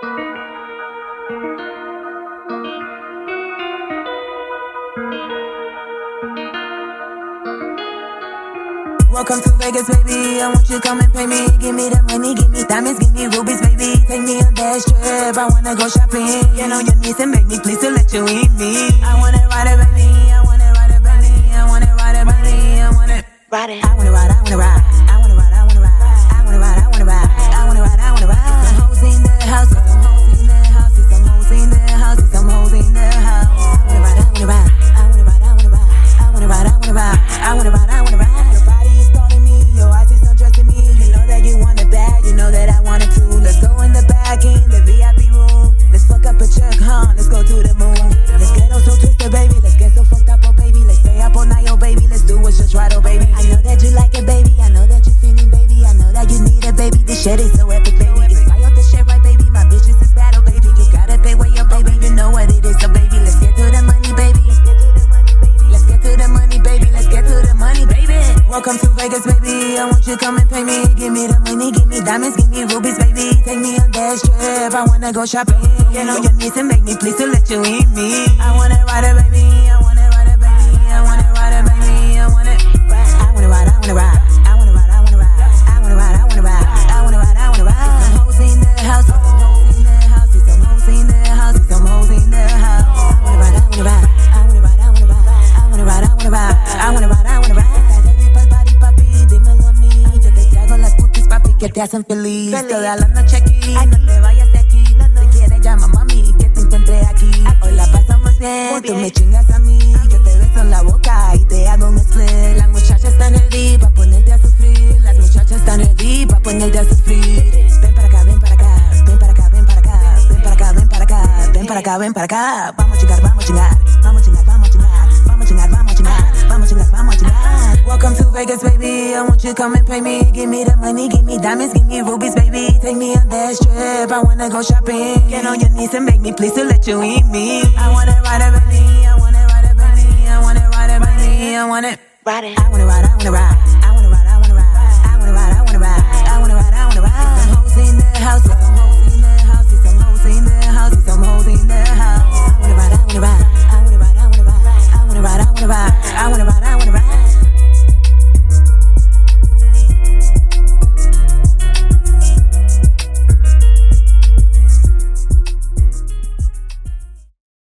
Welcome to Vegas, baby. I want you to come and pay me. Give me the money, give me diamonds, give me rubies, baby. Take me on that trip. I wanna go shopping. Get on your knees and make me, please, to let you eat me. I wanna ride it, baby. I wanna ride it, baby. I wanna ride it, baby. I wanna ride it. I wanna ride, I is so epic, baby. It's up the shit, right, baby. My bitch is battle, baby. You gotta pay way your baby. You know what it is, so baby. Let's get to the money, baby. Let's get to the money, baby. Let's get to the money, baby. To. Welcome to Vegas, baby. I want you to come and pay me. Give me the money, give me diamonds, give me rubies, baby. Take me on that trip. I wanna go shopping. Get on your knees and make me please to let you eat me. I que te hacen feliz. Toda la noche aquí. Ay, no te vayas de aquí. Si quieres, llama a mami, que te encuentre aquí. Hoy la pasamos bien. Tú me chingas a mí. Yo te beso en la boca y te hago un split. Las muchachas están ready pa' ponerte a sufrir. Las muchachas están ready pa' ponerte a sufrir. Ven para acá, ven para acá. Ven para acá, ven para acá. Ven para acá, ven para acá. Ven para acá, ven para acá. Vamos a chingar, vamos a chingar. Vamos a chingar, Vegas, baby. I want you to come and pay me. Give me the money, give me diamonds, give me rubies, baby. Take me on that trip. I wanna go shopping. Get on your knees and beg me, please, to let you eat me. I wanna ride it, baby. I wanna ride it, baby. I wanna ride it, baby. I wanna ride it. I wanna ride, I wanna ride.